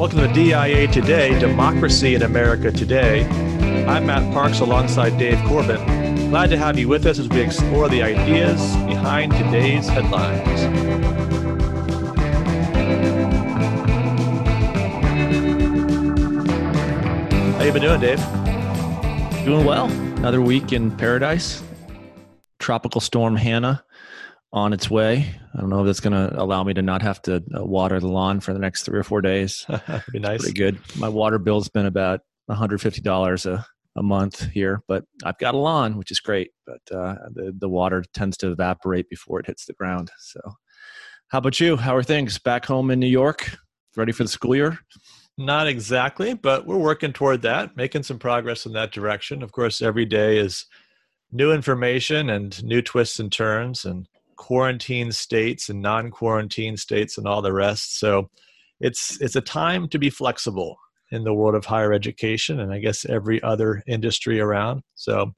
Welcome to DIA Today, Democracy in America Today. I'm Matt Parks alongside Dave Corbin. Glad to have you with us as we explore the ideas behind today's headlines. How you been doing, Dave? Doing well. Another week in paradise. Tropical storm Hanna on its way. I don't know if that's going to allow me to not have to uh, water the lawn for the next three or four days. That'd be nice. Pretty good. My water bill's been about $150 a, a month here, but I've got a lawn, which is great. But uh, the, the water tends to evaporate before it hits the ground. So, how about you? How are things back home in New York? Ready for the school year? Not exactly, but we're working toward that, making some progress in that direction. Of course, every day is new information and new twists and turns. And quarantine states and non-quarantine states and all the rest. So it's it's a time to be flexible in the world of higher education and I guess every other industry around. So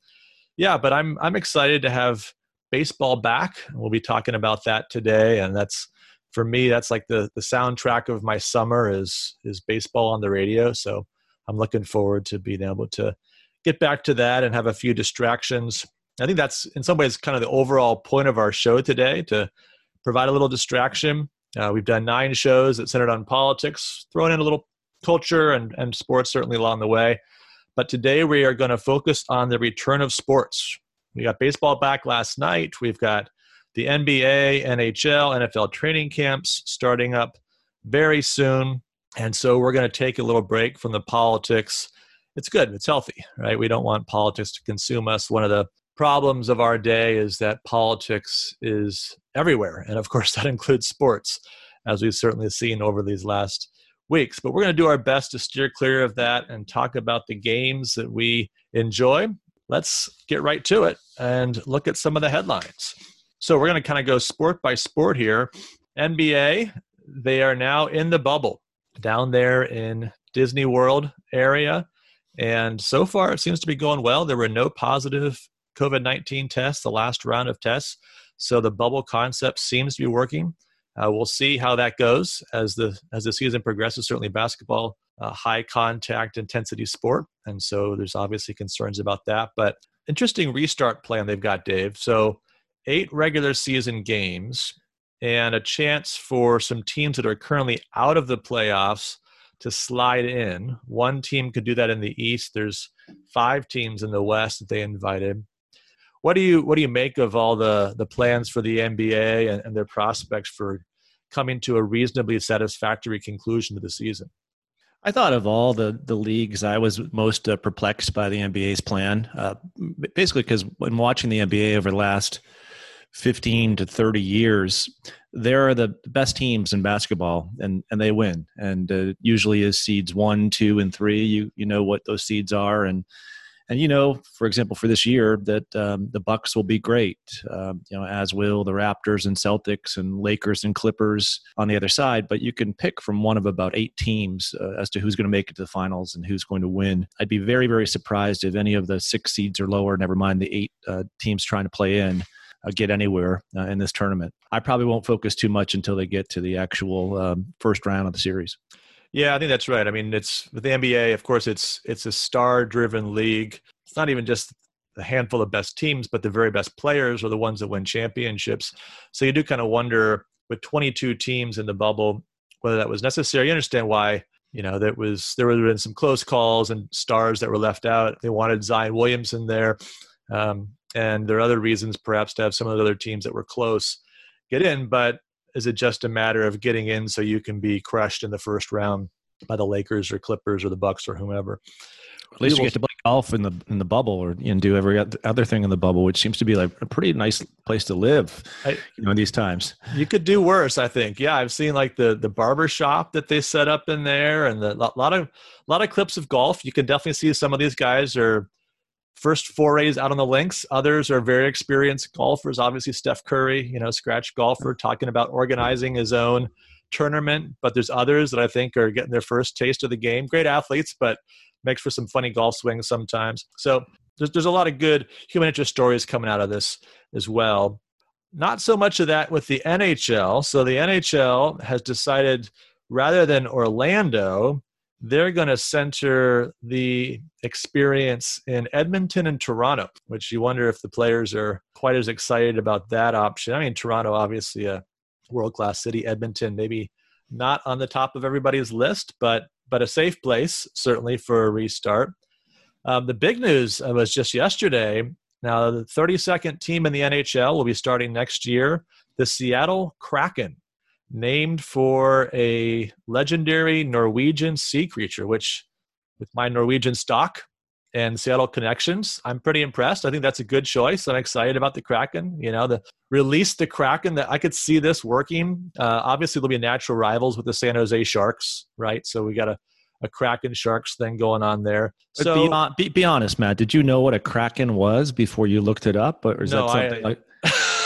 yeah, but I'm I'm excited to have baseball back. We'll be talking about that today and that's for me that's like the the soundtrack of my summer is is baseball on the radio. So I'm looking forward to being able to get back to that and have a few distractions I think that's in some ways kind of the overall point of our show today to provide a little distraction. Uh, we've done nine shows that centered on politics, throwing in a little culture and, and sports certainly along the way. But today we are going to focus on the return of sports. We got baseball back last night. We've got the NBA, NHL, NFL training camps starting up very soon. And so we're going to take a little break from the politics. It's good, it's healthy, right? We don't want politics to consume us. One of the problems of our day is that politics is everywhere. And of course, that includes sports, as we've certainly seen over these last weeks. But we're going to do our best to steer clear of that and talk about the games that we enjoy. Let's get right to it and look at some of the headlines. So we're going to kind of go sport by sport here. NBA, they are now in the bubble down there in Disney World area. And so far, it seems to be going well. There were no positive COVID 19 tests, the last round of tests. So the bubble concept seems to be working. Uh, we'll see how that goes as the as the season progresses. Certainly, basketball, uh, high contact intensity sport, and so there's obviously concerns about that. But interesting restart plan they've got, Dave. So eight regular season games and a chance for some teams that are currently out of the playoffs to slide in. One team could do that in the East. There's five teams in the West that they invited. What do you what do you make of all the the plans for the NBA and, and their prospects for coming to a reasonably satisfactory conclusion to the season? I thought of all the the leagues, I was most uh, perplexed by the NBA's plan. Uh, basically, because when watching the NBA over the last fifteen to thirty years, there are the best teams in basketball, and and they win. And uh, usually is seeds one, two, and three. You you know what those seeds are, and and you know, for example, for this year, that um, the Bucks will be great. Um, you know, as will the Raptors and Celtics and Lakers and Clippers on the other side. But you can pick from one of about eight teams uh, as to who's going to make it to the finals and who's going to win. I'd be very, very surprised if any of the six seeds or lower, never mind the eight uh, teams trying to play in. Uh, get anywhere uh, in this tournament. I probably won't focus too much until they get to the actual um, first round of the series. Yeah, I think that's right. I mean, it's with the NBA, of course, it's it's a star-driven league. It's not even just a handful of best teams, but the very best players are the ones that win championships. So you do kind of wonder with 22 teams in the bubble whether that was necessary. You understand why you know that was there were been some close calls and stars that were left out. They wanted Zion Williamson there, um, and there are other reasons perhaps to have some of the other teams that were close get in. But is it just a matter of getting in so you can be crushed in the first round by the Lakers or Clippers or the Bucks or whomever? At least you get to play golf in the in the bubble or and do every other thing in the bubble, which seems to be like a pretty nice place to live. I, you know, in these times, you could do worse. I think. Yeah, I've seen like the the barber shop that they set up in there, and the lot of a lot of clips of golf. You can definitely see some of these guys are first forays out on the links. Others are very experienced golfers. Obviously, Steph Curry, you know, scratch golfer, talking about organizing his own tournament. But there's others that I think are getting their first taste of the game. Great athletes, but makes for some funny golf swings sometimes. So there's, there's a lot of good human interest stories coming out of this as well. Not so much of that with the NHL. So the NHL has decided rather than Orlando, they're going to center the experience in Edmonton and Toronto, which you wonder if the players are quite as excited about that option. I mean, Toronto, obviously a world class city, Edmonton, maybe not on the top of everybody's list, but but a safe place certainly for a restart. Um, the big news was just yesterday. Now, the 32nd team in the NHL will be starting next year. The Seattle Kraken named for a legendary Norwegian sea creature, which, with my Norwegian stock and Seattle connections, I'm pretty impressed. I think that's a good choice. I'm excited about the Kraken. You know, the release the Kraken. That I could see this working. Uh, obviously, there'll be natural rivals with the San Jose Sharks, right? So we got a a Kraken Sharks thing going on there. But so be, be, be, honest, Matt. Did you know what a Kraken was before you looked it up, or is no, that something I, like?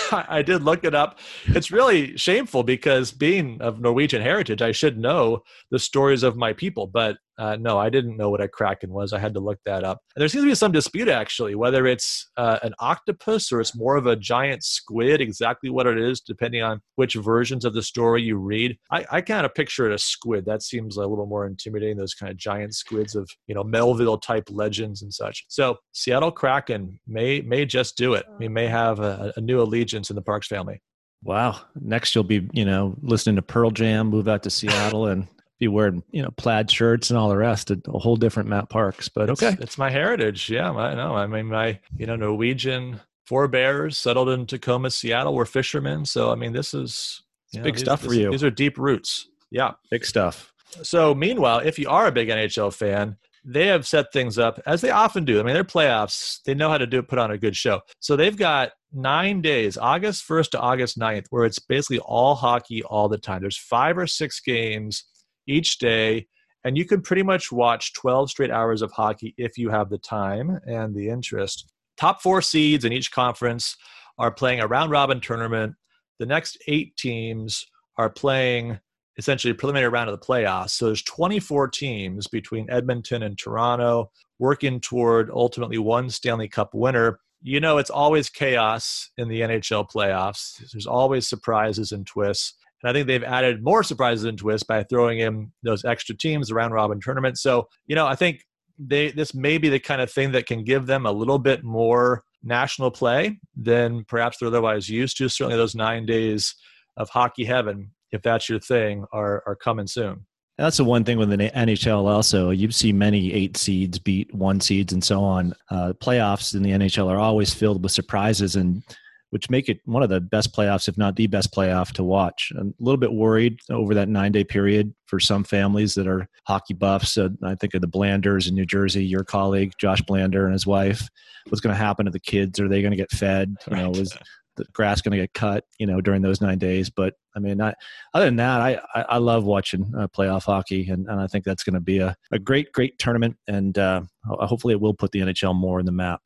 I did look it up. It's really shameful because being of Norwegian heritage, I should know the stories of my people. But uh, no, I didn't know what a kraken was. I had to look that up. And there seems to be some dispute actually, whether it's uh, an octopus or it's more of a giant squid. Exactly what it is, depending on which versions of the story you read. I, I kind of picture it a squid. That seems a little more intimidating. Those kind of giant squids of you know Melville type legends and such. So Seattle Kraken may may just do it. We may have a, a new allegiance in the Parks family. Wow. Next, you'll be, you know, listening to Pearl Jam, move out to Seattle, and be wearing you know plaid shirts and all the rest a, a whole different Matt Parks but okay it's, it's my heritage yeah I know I mean my you know Norwegian forebears settled in Tacoma Seattle were fishermen so I mean this is you know, big these, stuff this, for you these are deep roots yeah big stuff so meanwhile if you are a big NHL fan they have set things up as they often do. I mean, they're playoffs. They know how to do put on a good show. So they've got nine days, August 1st to August 9th, where it's basically all hockey all the time. There's five or six games each day. And you can pretty much watch 12 straight hours of hockey if you have the time and the interest. Top four seeds in each conference are playing a round robin tournament. The next eight teams are playing essentially preliminary round of the playoffs. So there's 24 teams between Edmonton and Toronto working toward ultimately one Stanley Cup winner. You know, it's always chaos in the NHL playoffs. There's always surprises and twists. And I think they've added more surprises and twists by throwing in those extra teams, the round robin tournament. So, you know, I think they this may be the kind of thing that can give them a little bit more national play than perhaps they're otherwise used to. Certainly those nine days of hockey heaven, if that's your thing, are are coming soon. That's the one thing with the NHL. Also, you see many eight seeds beat one seeds and so on. Uh, playoffs in the NHL are always filled with surprises, and which make it one of the best playoffs, if not the best playoff to watch. I'm a little bit worried over that nine day period for some families that are hockey buffs. Uh, I think of the Blanders in New Jersey, your colleague, Josh Blander and his wife. What's going to happen to the kids? Are they going to get fed? You know, is the grass going to get cut, you know, during those nine days? But I mean, I, other than that, I, I, I love watching uh, playoff hockey. And, and I think that's going to be a, a great, great tournament. And uh, hopefully it will put the NHL more in the map.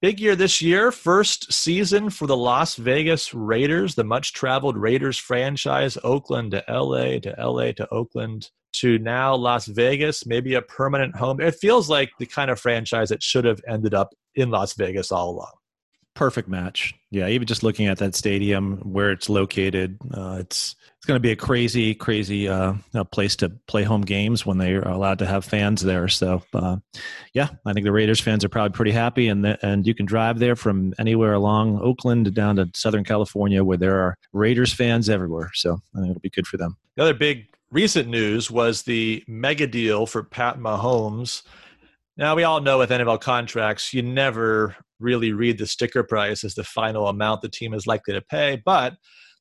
Big year this year, first season for the Las Vegas Raiders, the much traveled Raiders franchise, Oakland to LA to LA to Oakland to now Las Vegas, maybe a permanent home. It feels like the kind of franchise that should have ended up in Las Vegas all along perfect match. Yeah, even just looking at that stadium where it's located, uh, it's it's going to be a crazy, crazy uh, place to play home games when they are allowed to have fans there. So, uh, yeah, I think the Raiders fans are probably pretty happy, and the, and you can drive there from anywhere along Oakland down to Southern California, where there are Raiders fans everywhere. So, I think it'll be good for them. The other big recent news was the mega deal for Pat Mahomes. Now, we all know with NFL contracts, you never really read the sticker price as the final amount the team is likely to pay. But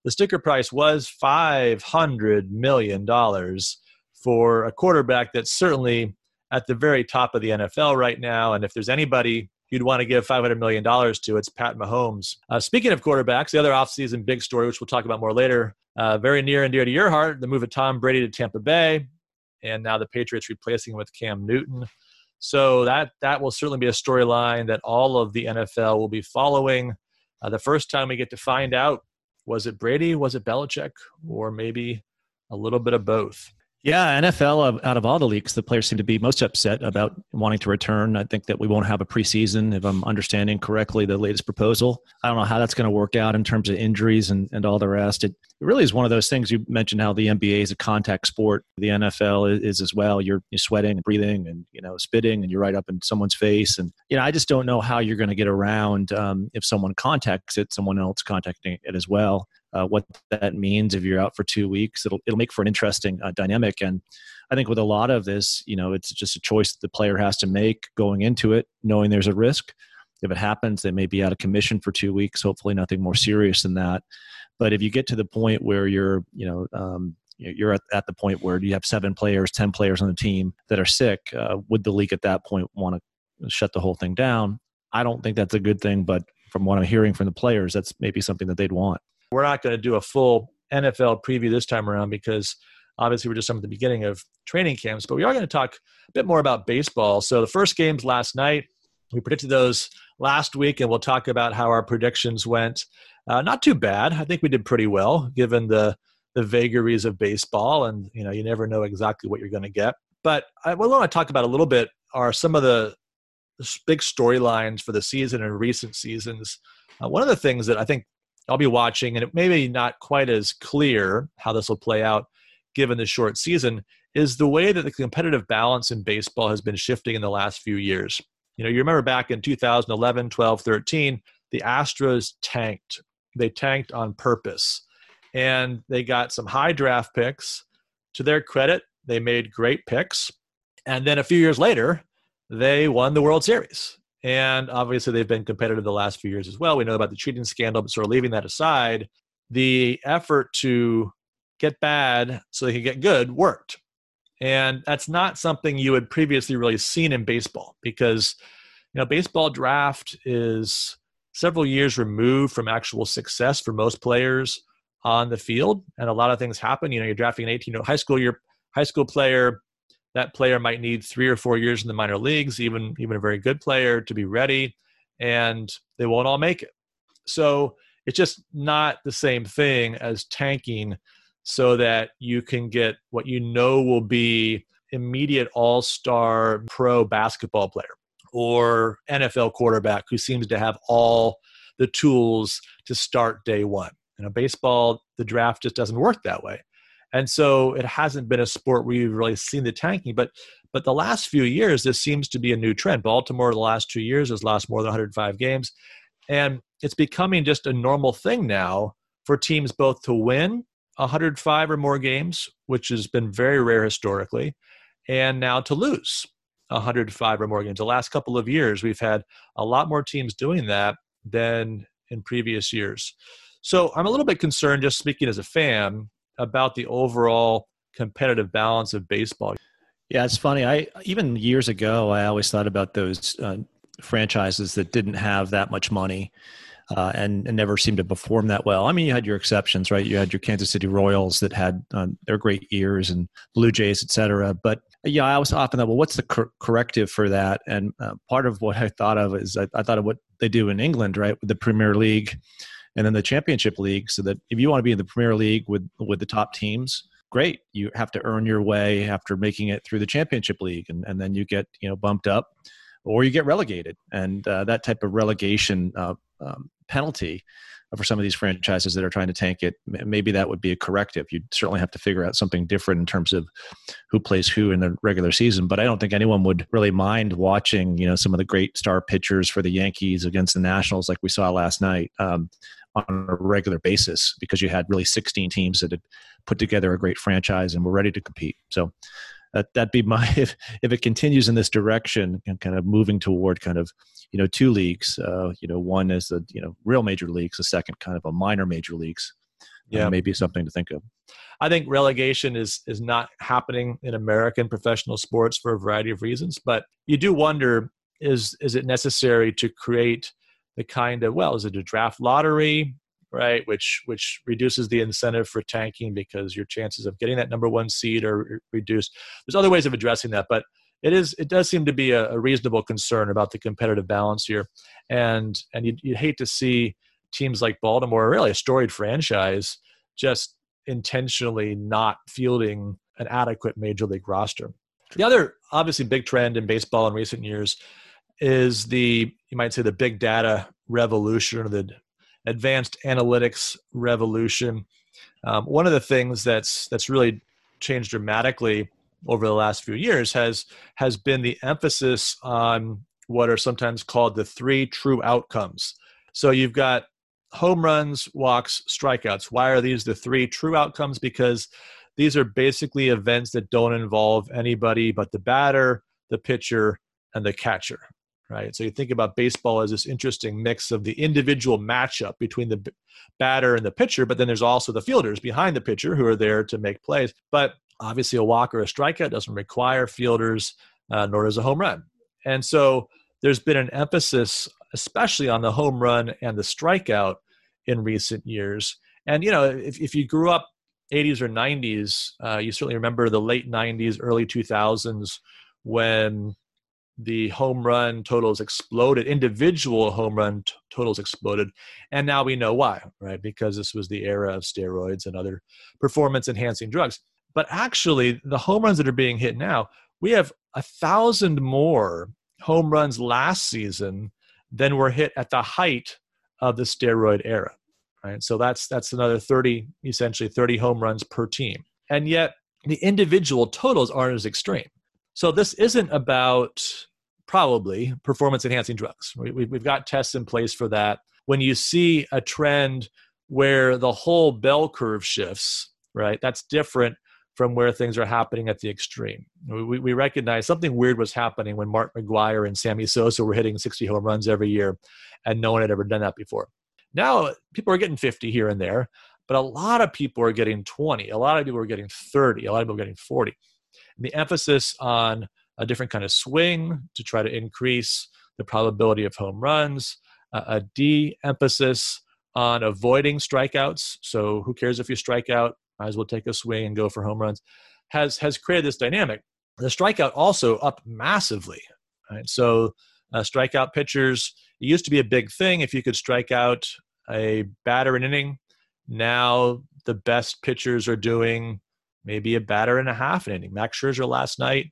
the sticker price was $500 million for a quarterback that's certainly at the very top of the NFL right now. And if there's anybody you'd want to give $500 million to, it's Pat Mahomes. Uh, speaking of quarterbacks, the other offseason big story, which we'll talk about more later, uh, very near and dear to your heart, the move of Tom Brady to Tampa Bay, and now the Patriots replacing him with Cam Newton. So that that will certainly be a storyline that all of the NFL will be following. Uh, the first time we get to find out was it Brady, was it Belichick, or maybe a little bit of both. Yeah, NFL out of all the leagues, the players seem to be most upset about wanting to return. I think that we won't have a preseason, if I'm understanding correctly the latest proposal. I don't know how that's going to work out in terms of injuries and, and all the rest. It it really is one of those things you mentioned how the NBA is a contact sport. The NFL is, as well. You're, you're sweating and breathing and, you know, spitting and you're right up in someone's face. And, you know, I just don't know how you're going to get around um, if someone contacts it, someone else contacting it as well. Uh, what that means if you're out for two weeks, it'll, it'll make for an interesting uh, dynamic. And I think with a lot of this, you know, it's just a choice that the player has to make going into it, knowing there's a risk. If it happens, they may be out of commission for two weeks. Hopefully, nothing more serious than that. But if you get to the point where you're, you know, um, you're at, at the point where you have seven players, 10 players on the team that are sick, uh, would the league at that point want to shut the whole thing down? I don't think that's a good thing, but from what I'm hearing from the players, that's maybe something that they'd want. We're not going to do a full NFL preview this time around because obviously we're just at the beginning of training camps, but we are going to talk a bit more about baseball. So the first games last night, we predicted those last week, and we'll talk about how our predictions went. Uh, not too bad. I think we did pretty well given the the vagaries of baseball, and you know you never know exactly what you're going to get. But I, what I want to talk about a little bit are some of the big storylines for the season and recent seasons. Uh, one of the things that I think I'll be watching, and it may be not quite as clear how this will play out given the short season, is the way that the competitive balance in baseball has been shifting in the last few years. You know, you remember back in 2011, 12, 13, the Astros tanked they tanked on purpose. And they got some high draft picks. To their credit, they made great picks. And then a few years later, they won the World Series. And obviously, they've been competitive the last few years as well. We know about the cheating scandal, but sort of leaving that aside, the effort to get bad so they could get good worked. And that's not something you had previously really seen in baseball because, you know, baseball draft is several years removed from actual success for most players on the field, and a lot of things happen. You know, you're drafting an 18 year high school your high school player. That player might need three or four years in the minor leagues, even even a very good player, to be ready, and they won't all make it. So it's just not the same thing as tanking, so that you can get what you know will be immediate all star pro basketball player or NFL quarterback who seems to have all the tools to start day one. You know, baseball, the draft just doesn't work that way. And so it hasn't been a sport where you've really seen the tanking. But but the last few years, this seems to be a new trend. Baltimore, the last two years, has lost more than 105 games. And it's becoming just a normal thing now for teams both to win 105 or more games, which has been very rare historically, and now to lose. 105 or more games. The last couple of years, we've had a lot more teams doing that than in previous years. So I'm a little bit concerned, just speaking as a fan, about the overall competitive balance of baseball. Yeah, it's funny. I even years ago, I always thought about those uh, franchises that didn't have that much money uh, and, and, never seemed to perform that well. I mean, you had your exceptions, right? You had your Kansas City Royals that had uh, their great years and Blue Jays, et cetera. But yeah, I was often thought, well, what's the cor- corrective for that? And uh, part of what I thought of is I, I, thought of what they do in England, right, with the Premier League and then the Championship League. So that if you want to be in the Premier League with with the top teams, great. You have to earn your way after making it through the Championship League, and, and then you get you know bumped up, or you get relegated. And uh, that type of relegation uh, um, penalty for some of these franchises that are trying to tank it. Maybe that would be a corrective. You'd certainly have to figure out something different in terms of who plays who in the regular season. But I don't think anyone would really mind watching, you know, some of the great star pitchers for the Yankees against the Nationals, like we saw last night, um, on a regular basis, because you had really 16 teams that had put together a great franchise and were ready to compete. So that that'd be my if if it continues in this direction and kind of moving toward kind of you know two leagues uh, you know one is the you know real major leagues the second kind of a minor major leagues yeah. uh, maybe something to think of. I think relegation is is not happening in american professional sports for a variety of reasons but you do wonder is is it necessary to create the kind of well is it a draft lottery right? Which which reduces the incentive for tanking because your chances of getting that number one seed are reduced. There's other ways of addressing that, but it is it does seem to be a, a reasonable concern about the competitive balance here, and and you'd, you'd hate to see teams like Baltimore, really a storied franchise, just intentionally not fielding an adequate major league roster. The other obviously big trend in baseball in recent years is the you might say the big data revolution or the advanced analytics revolution. Um, one of the things that's that's really changed dramatically over the last few years has has been the emphasis on what are sometimes called the three true outcomes. So you've got home runs, walks, strikeouts. Why are these the three true outcomes? Because these are basically events that don't involve anybody but the batter, the pitcher, and the catcher. Right. So you think about baseball as this interesting mix of the individual matchup between the batter and the pitcher, but then there's also the fielders behind the pitcher who are there to make plays. But obviously, a walk or a strikeout doesn't require fielders, uh, nor does a home run. And so there's been an emphasis, especially on the home run and the strikeout in recent years. And, you know, if, if you grew up 80s or 90s, uh, you certainly remember the late 90s, early 2000s when the home run totals exploded, individual home run t- totals exploded. And now we know why, right? Because this was the era of steroids and other performance enhancing drugs. But actually, the home runs that are being hit now, we have a thousand more home runs last season than were hit at the height of the steroid era. Right. So that's that's another 30, essentially 30 home runs per team. And yet the individual totals aren't as extreme. So this isn't about probably performance enhancing drugs. We, have got tests in place for that. When you see a trend where the whole bell curve shifts, right, that's different from where things are happening at the extreme. We, we recognize something weird was happening when Mark McGwire and Sammy Sosa were hitting 60 home runs every year, and no one had ever done that before. Now people are getting 50 here and there, but a lot of people are getting 20. A lot of people are getting 30. A lot of people are getting 40 the emphasis on a different kind of swing to try to increase the probability of home runs, uh, a de emphasis on avoiding strikeouts. So, who cares if you strike out? Might as well take a swing and go for home runs. Has has created this dynamic. The strikeout also up massively. Right? So, uh, strikeout pitchers. It used to be a big thing if you could strike out a batter an inning. Now the best pitchers are doing maybe a batter and a half an inning. Max Scherzer last night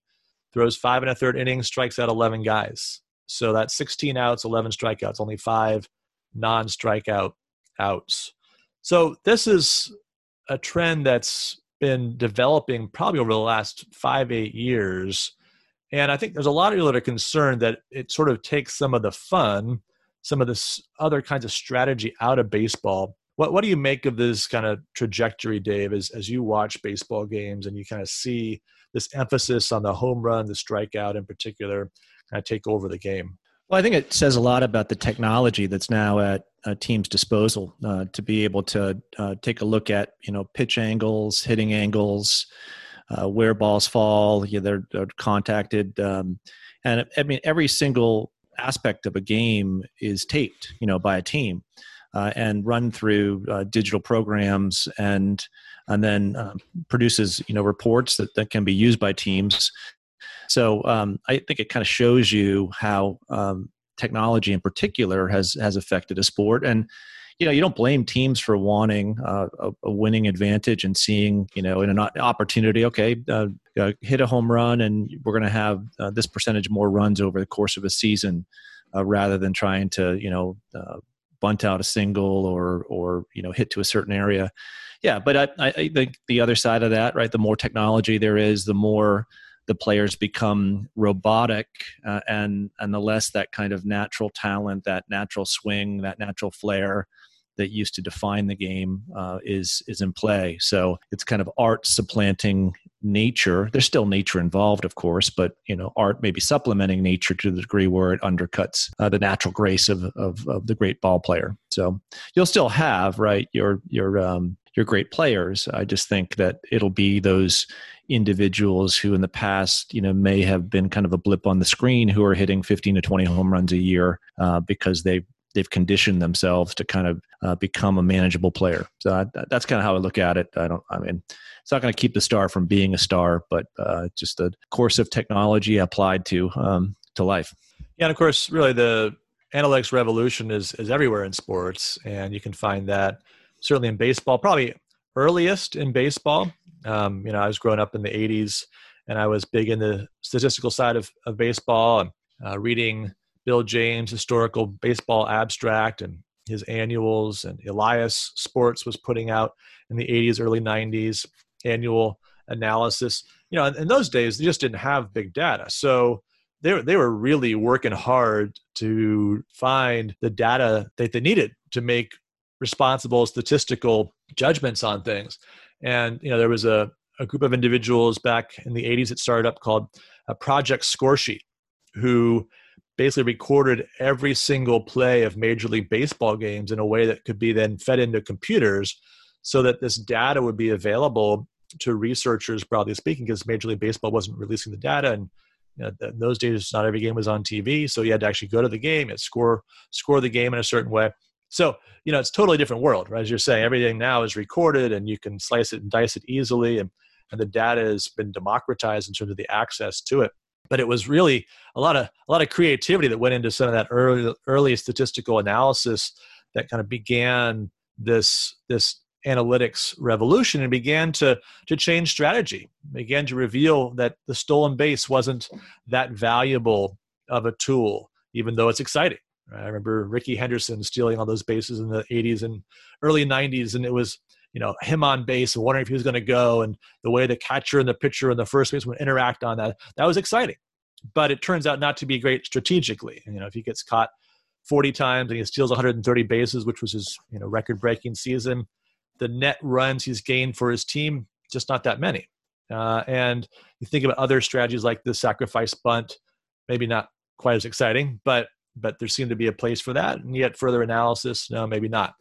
throws five and a third innings, strikes out 11 guys. So that's 16 outs, 11 strikeouts, only five non strikeout outs. So this is a trend that's been developing probably over the last five, eight years. And I think there's a lot of people that are concerned that it sort of takes some of the fun, some of this other kinds of strategy out of baseball what what do you make of this kind of trajectory, Dave, as as you watch baseball games and you kind of see this emphasis on the home run, the strikeout in particular, kind of take over the game? Well, I think it says a lot about the technology that's now at a team's disposal uh, to be able to uh, take a look at you know pitch angles, hitting angles, uh, where balls fall. Yeah, they're, they're contacted, um, and I mean every single aspect of a game is taped, you know, by a team uh, and run through uh, digital programs and and then uh, produces you know reports that, that can be used by teams. So um, I think it kind of shows you how um, technology in particular has has affected a sport and you know you don't blame teams for wanting uh, a, a, winning advantage and seeing you know in an opportunity okay uh, uh, hit a home run and we're going to have uh, this percentage more runs over the course of a season uh, rather than trying to you know uh, bunt out a single or or you know hit to a certain area yeah but i i think the other side of that right the more technology there is the more the players become robotic uh, and and the less that kind of natural talent that natural swing that natural flair that used to define the game uh, is is in play. So it's kind of art supplanting nature. There's still nature involved, of course, but you know, art maybe supplementing nature to the degree where it undercuts uh, the natural grace of, of, of the great ball player. So you'll still have right your your um, your great players. I just think that it'll be those individuals who in the past you know may have been kind of a blip on the screen who are hitting 15 to 20 home runs a year uh, because they've they've conditioned themselves to kind of uh, become a manageable player. So I, that's kind of how I look at it. I don't. I mean, it's not going to keep the star from being a star, but uh, just a course of technology applied to um, to life. Yeah, and of course, really the analytics revolution is is everywhere in sports, and you can find that certainly in baseball. Probably earliest in baseball. Um, you know, I was growing up in the '80s, and I was big in the statistical side of, of baseball and uh, reading Bill James historical baseball abstract and his annuals, and Elias Sports was putting out in the 80s, early 90s annual analysis. You know, in those days, they just didn't have big data. So they, they were really working hard to find the data that they needed to make responsible statistical judgments on things. And, you know, there was a, a group of individuals back in the 80s that started up called a Project Scoresheet, who basically recorded every single play of Major League Baseball games in a way that could be then fed into computers so that this data would be available to researchers, broadly speaking, because Major League Baseball wasn't releasing the data. And you know, in those days, not every game was on TV. So you had to actually go to the game and score, score the game in a certain way. So, you know, it's totally different world, right? As you're saying, everything now is recorded and you can slice it and dice it easily. And, and the data has been democratized in terms of the access to it but it was really a lot of a lot of creativity that went into some of that early early statistical analysis that kind of began this this analytics revolution and began to to change strategy began to reveal that the stolen base wasn't that valuable of a tool even though it's exciting. I remember Rickey Henderson stealing all those bases in the 80s and early 90s and it was you know him on base wondering if he was going to go and the way the catcher and the pitcher and the first baseman interact on that that was exciting. But it turns out not to be great strategically. You know if he gets caught 40 times and he steals 130 bases which was his you know record breaking season the net runs he's gained for his team just not that many. Uh, and you think about other strategies like the sacrifice bunt maybe not quite as exciting but but there seemed to be a place for that. And yet further analysis no maybe not.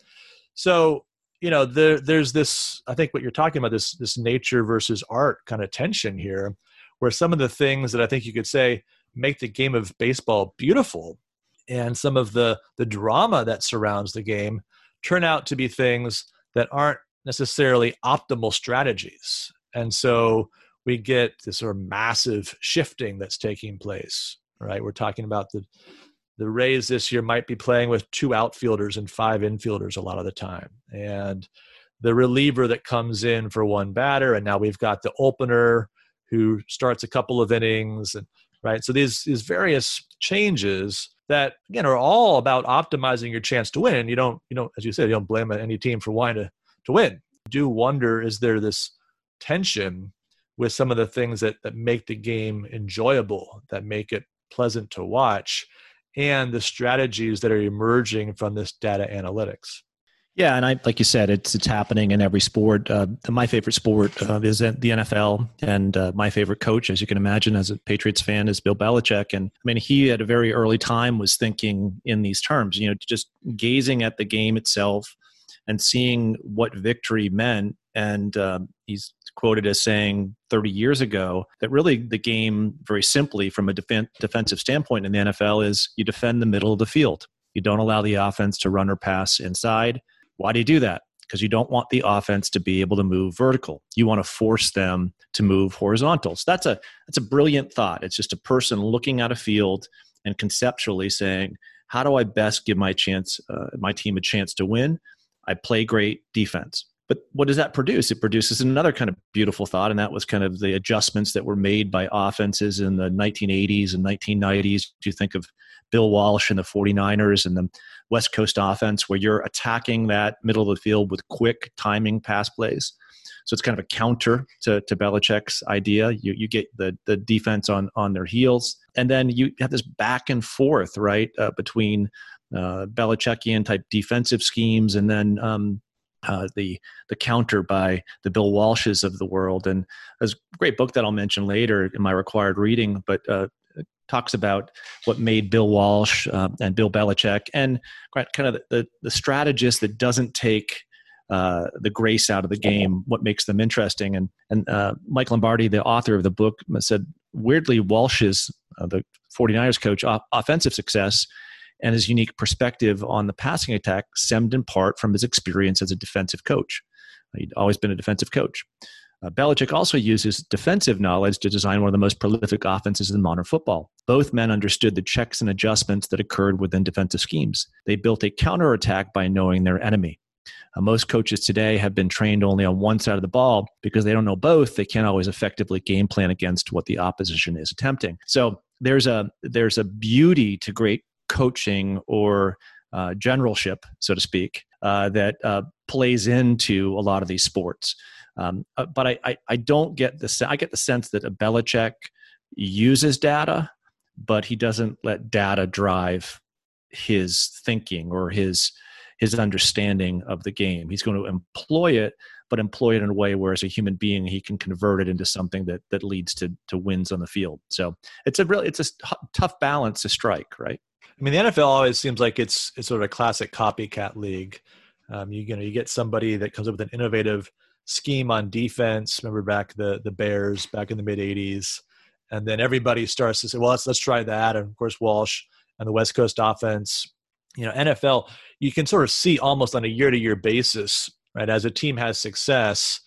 So you know there, there's this i think what you're talking about this this nature versus art kind of tension here where some of the things that i think you could say make the game of baseball beautiful and some of the the drama that surrounds the game turn out to be things that aren't necessarily optimal strategies. And so we get this sort of massive shifting that's taking place right? We're talking about the the Rays this year might be playing with two outfielders and five infielders a lot of the time. And the reliever that comes in for one batter, and now we've got the opener who starts a couple of innings, and right. So these these various changes that again are all about optimizing your chance to win. You don't you don't as you said you don't blame any team for wanting to to win. You do wonder is there this tension with some of the things that that make the game enjoyable, that make it pleasant to watch and the strategies that are emerging from this data analytics. Yeah, and I like you said, it's it's happening in every sport. Uh, my favorite sport uh, is the NFL, and uh, my favorite coach, as you can imagine, as a Patriots fan, is Bill Belichick. And I mean, he at a very early time was thinking in these terms. You know, just gazing at the game itself and seeing what victory meant. And um, he's quoted as saying 30 years ago that really the game, very simply from a def- defensive standpoint in the NFL, is you defend the middle of the field. You don't allow the offense to run or pass inside. Why do you do that? Because you don't want the offense to be able to move vertical. You want to force them to move horizontal. So that's a that's a brilliant thought. It's just a person looking at a field and conceptually saying, "How do I best give my chance, uh, my team a chance to win? I play great defense. But what does that produce? It produces another kind of beautiful thought, and that was kind of the adjustments that were made by offenses in the 1980s and 1990s. You think of Bill Walsh and the 49ers and the West Coast offense, where you're attacking that middle of the field with quick timing pass plays. So it's kind of a counter to, to Belichick's idea. You, you get the, the defense on, on their heels. And then you have this back and forth, right, uh, between uh, Belichickian type defensive schemes, and then um, uh, the the counter by the Bill Walshes of the world. And there's a great book that I'll mention later in my required reading, but uh, talks about what made Bill Walsh uh, and Bill Belichick and kind of the, the strategist that doesn't take uh, the grace out of the game, what makes them interesting. And, and uh, Mike Lombardi, the author of the book, said weirdly, Walsh's, uh, the 49ers coach, off- offensive success and his unique perspective on the passing attack stemmed in part from his experience as a defensive coach. He'd always been a defensive coach. Uh, Belichick also uses defensive knowledge to design one of the most prolific offenses in modern football. Both men understood the checks and adjustments that occurred within defensive schemes. They built a counterattack by knowing their enemy. Uh, most coaches today have been trained only on one side of the ball because they don't know both. They can't always effectively game plan against what the opposition is attempting. So there's a there's a beauty to great coaching or uh, generalship, so to speak, uh, that uh, plays into a lot of these sports. Um, uh, but I, I, I, don't get the I get the sense that a Belichick uses data, but he doesn't let data drive his thinking or his his understanding of the game. He's going to employ it, but employ it in a way where, as a human being, he can convert it into something that that leads to to wins on the field. So it's a really it's a tough balance to strike, right? I mean, the NFL always seems like it's it's sort of a classic copycat league. Um, you, you know, you get somebody that comes up with an innovative scheme on defense. Remember back the the Bears back in the mid '80s, and then everybody starts to say, "Well, let's let's try that." And of course, Walsh and the West Coast offense. You know, NFL, you can sort of see almost on a year to year basis, right? As a team has success,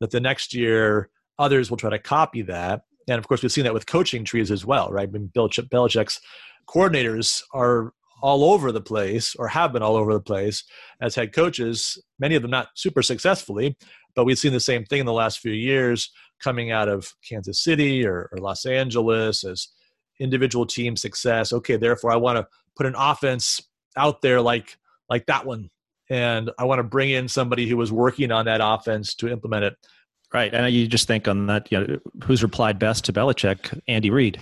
that the next year others will try to copy that. And of course, we've seen that with coaching trees as well, right? I mean, Bill Belichick's coordinators are all over the place or have been all over the place as head coaches, many of them not super successfully, but we've seen the same thing in the last few years coming out of Kansas City or, or Los Angeles as individual team success. Okay, therefore I want to put an offense out there like like that one. And I want to bring in somebody who was working on that offense to implement it. Right. And you just think on that, you know, who's replied best to Belichick? Andy Reid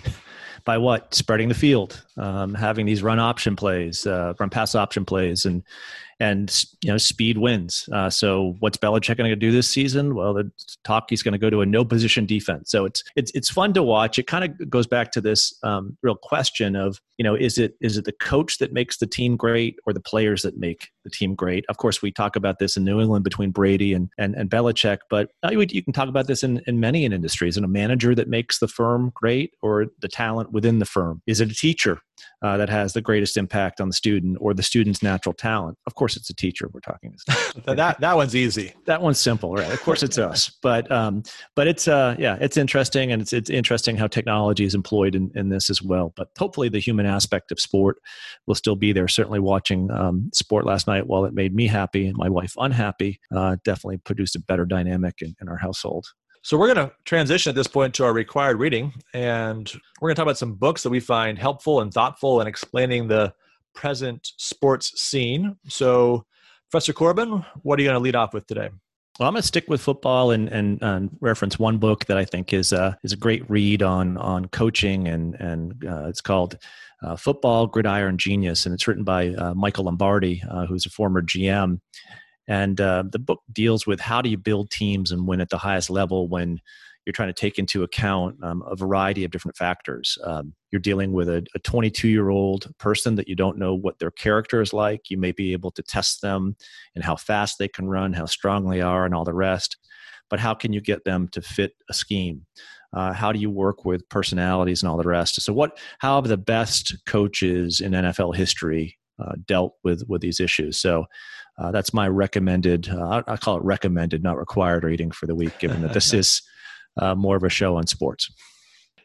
by what spreading the field, um, having these run option plays, uh, run pass option plays, and and you know speed wins. Uh, so what's Belichick going to do this season? Well, the talk he's going to go to a no position defense. So it's it's it's fun to watch. It kind of goes back to this um, real question of you know is it is it the coach that makes the team great or the players that make the team great? Of course, we talk about this in New England between Brady and and, and Belichick, but you can talk about this in in many industries. And a manager that makes the firm great or the talent within the firm? Is it a teacher uh, that has the greatest impact on the student or the student's natural talent? Of course, it's a teacher we're talking. that that one's easy. That one's simple, right? Of course, it's us. But um, but it's uh, yeah, it's interesting, and it's it's interesting how technology is employed in, in this as well. But hopefully, the human aspect of sport will still be there. Certainly, watching um, sport last night, while it made me happy and my wife unhappy, uh, definitely produced a better dynamic in, in our household. So we're going to transition at this point to our required reading, and we're going to talk about some books that we find helpful and thoughtful in explaining the present sports scene. So, Professor Corbin, what are you going to lead off with today? Well, I'm going to stick with football and, and, and reference one book that I think is a, is a great read on on coaching, and and uh, it's called uh, Football Gridiron Genius, and it's written by uh, Michael Lombardi, uh, who's a former GM. And uh, the book deals with how do you build teams and win at the highest level when you're trying to take into account um, a variety of different factors. Um, you're dealing with a 22 year old person that you don't know what their character is like. You may be able to test them and how fast they can run, how strong they are, and all the rest. But how can you get them to fit a scheme? Uh, how do you work with personalities and all the rest? So, what? How have the best coaches in NFL history uh, dealt with with these issues? So, uh, that's my recommended. Uh, I call it recommended, not required reading for the week, given that this is uh, more of a show on sports.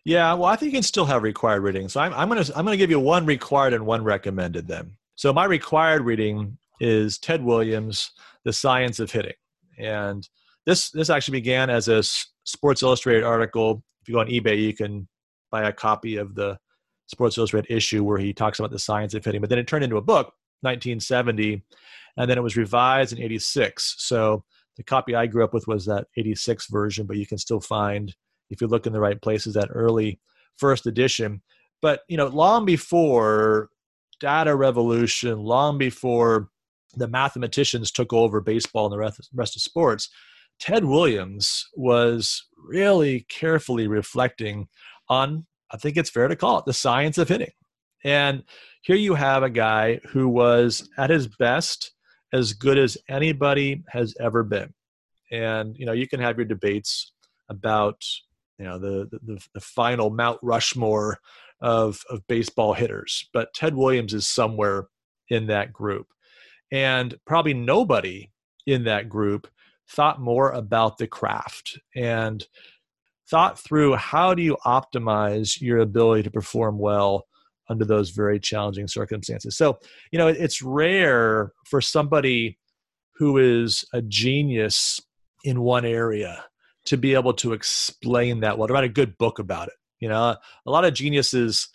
Yeah, well, I think you can still have required reading. So I'm, I'm gonna I'm gonna give you one required and one recommended. Then, so my required reading is Ted Williams, The Science of Hitting, and this this actually began as a Sports Illustrated article. If you go on eBay, you can buy a copy of the Sports Illustrated issue where he talks about the science of hitting. But then it turned into a book, 1970, and then it was revised in 86 so the copy i grew up with was that 86 version but you can still find if you look in the right places that early first edition. But you know long before data revolution long before the mathematicians took over baseball and the rest, of sports ted williams was really carefully reflecting on i think it's fair to call it the science of hitting. And here you have a guy who was at his best as good as anybody has ever been. And you know, you can have your debates about you know the the, the final Mount Rushmore of of baseball hitters, but Ted Williams is somewhere in that group, and probably nobody in that group thought more about the craft and thought through how do you optimize your ability to perform well under those very challenging circumstances. So, you know, it's rare for somebody who is a genius in one area to be able to explain that well, to write a good book about it. You know, a lot of geniuses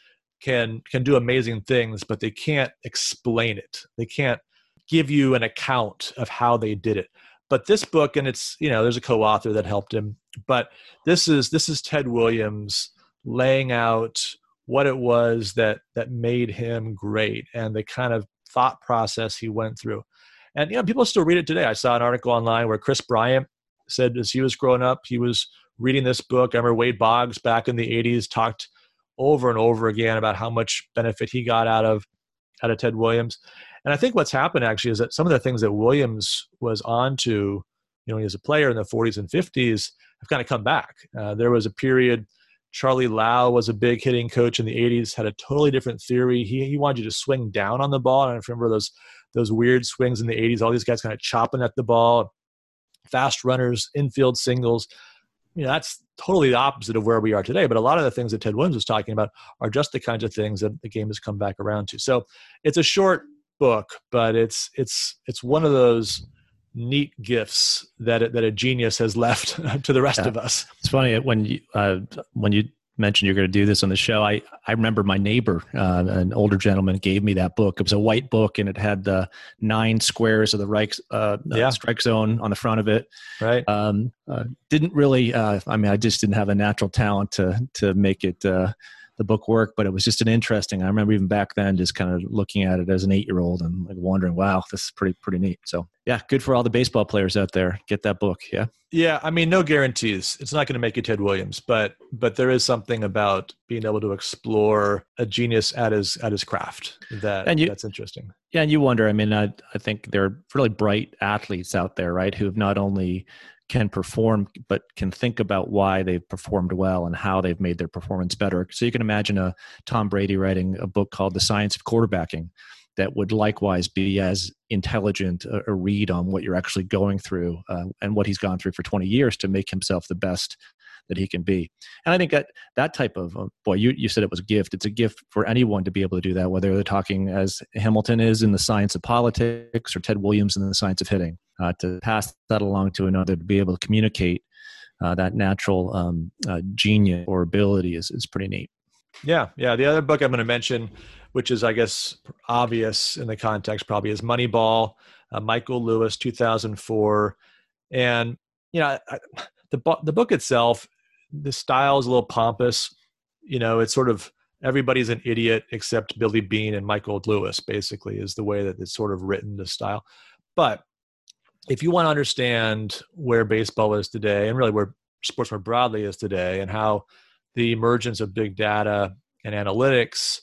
can can do amazing things, but they can't explain it. They can't give you an account of how they did it. But this book, and it's you know, there's a co-author that helped him, but this is this is Ted Williams laying out what it was that that made him great and the kind of thought process he went through. And you know, people still read it today. I saw an article online where Kris Bryant said as he was growing up, he was reading this book. I remember Wade Boggs back in the 80s talked over and over again about how much benefit he got out of out of Ted Williams. And I think what's happened actually is that some of the things that Williams was on to, you know, as a player in the 40s and 50s have kind of come back. Uh, there was a period, Charlie Lau was a big hitting coach in the 80s, had a totally different theory. He, he wanted you to swing down on the ball. And I remember those, those weird swings in the 80s, all these guys kind of chopping at the ball, fast runners, infield singles you know that's totally the opposite of where we are today but a lot of the things that ted williams was talking about are just the kinds of things that the game has come back around to so it's a short book but it's it's it's one of those neat gifts that that a genius has left to the rest yeah. of us it's funny when you uh, when you mentioned you're going to do this on the show. I, I remember my neighbor, uh, an older gentleman, gave me that book. It was a white book and it had the nine squares of the right, uh, yeah. strike zone on the front of it. Right. Um, uh, didn't really, uh, I mean, I just didn't have a natural talent to, to make it, uh, the book work, but it was just an interesting. I remember even back then just kind of looking at it as an eight year old and like wondering, wow, this is pretty pretty neat. So yeah, good for all the baseball players out there. Get that book. Yeah. Yeah, I mean, no guarantees. It's not going to make you Ted Williams, but but there is something about being able to explore a genius at his at his craft that and you, that's interesting. Yeah, and you wonder. I mean, I I think there are really bright athletes out there, right, who have not only can perform but can think about why they've performed well and how they've made their performance better. So you can imagine a tom brady writing a book called the science of quarterbacking that would likewise be as intelligent a, read on what you're actually going through uh, and what he's gone through for 20 years to make himself the best that he can be. And I think that that type of uh, boy, you you said it was a gift. It's a gift for anyone to be able to do that, whether they're talking as Hamilton is in the science of politics or Ted Williams in the science of hitting. Uh, to pass that along to another, to be able to communicate uh, that natural um, uh, genius or ability is is pretty neat. Yeah, yeah. The other book I'm going to mention, which is I guess obvious in the context, probably is Moneyball, uh, Michael Lewis, 2004, and you know I, the the book itself the style is a little pompous. You know, it's sort of everybody's an idiot except Billy Beane and Michael Lewis, basically, is the way that it's sort of written, the style. But if you want to understand where baseball is today and really where sports more broadly is today and how the emergence of big data and analytics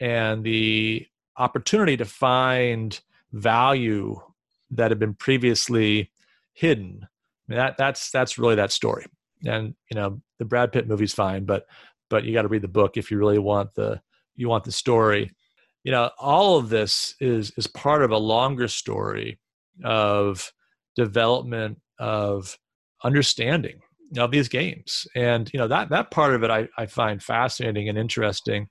and the opportunity to find value that had been previously hidden I mean, that that's that's really that story and you know the brad pitt movie's fine but but you got to read the book if you really want the you want the story. You know all of this is is part of a longer story of development of understanding of these games. And you know that that part of it i, I find fascinating and interesting.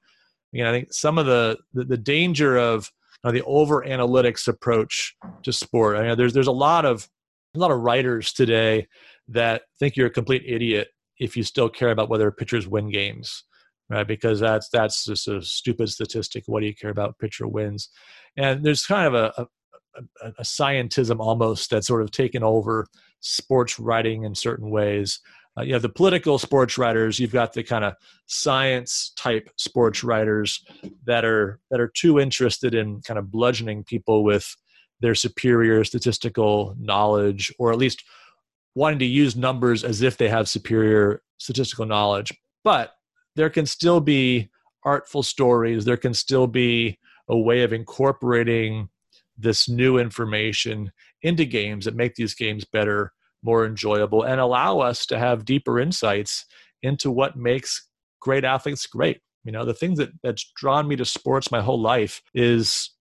You know i think some of the the, the danger of you know, the over analytics approach to sport i know there's there's a lot of a lot of writers today that think you're a complete idiot if you still care about whether pitchers win games right? Because that's that's just a stupid statistic. What do you care about pitcher wins? And there's kind of a, a, a scientism almost that's sort of taken over sports writing in certain ways. Uh, you have the political sports writers you've got the kind of science type sports writers that are that are too interested in kind of bludgeoning people with their superior statistical knowledge or at least wanting to use numbers as if they have superior statistical knowledge. But there can still be artful stories, there can still be a way of incorporating this new information into games that make these games better, more enjoyable, and allow us to have deeper insights into what makes great athletes great. You know, the thing that, that's drawn me to sports my whole life is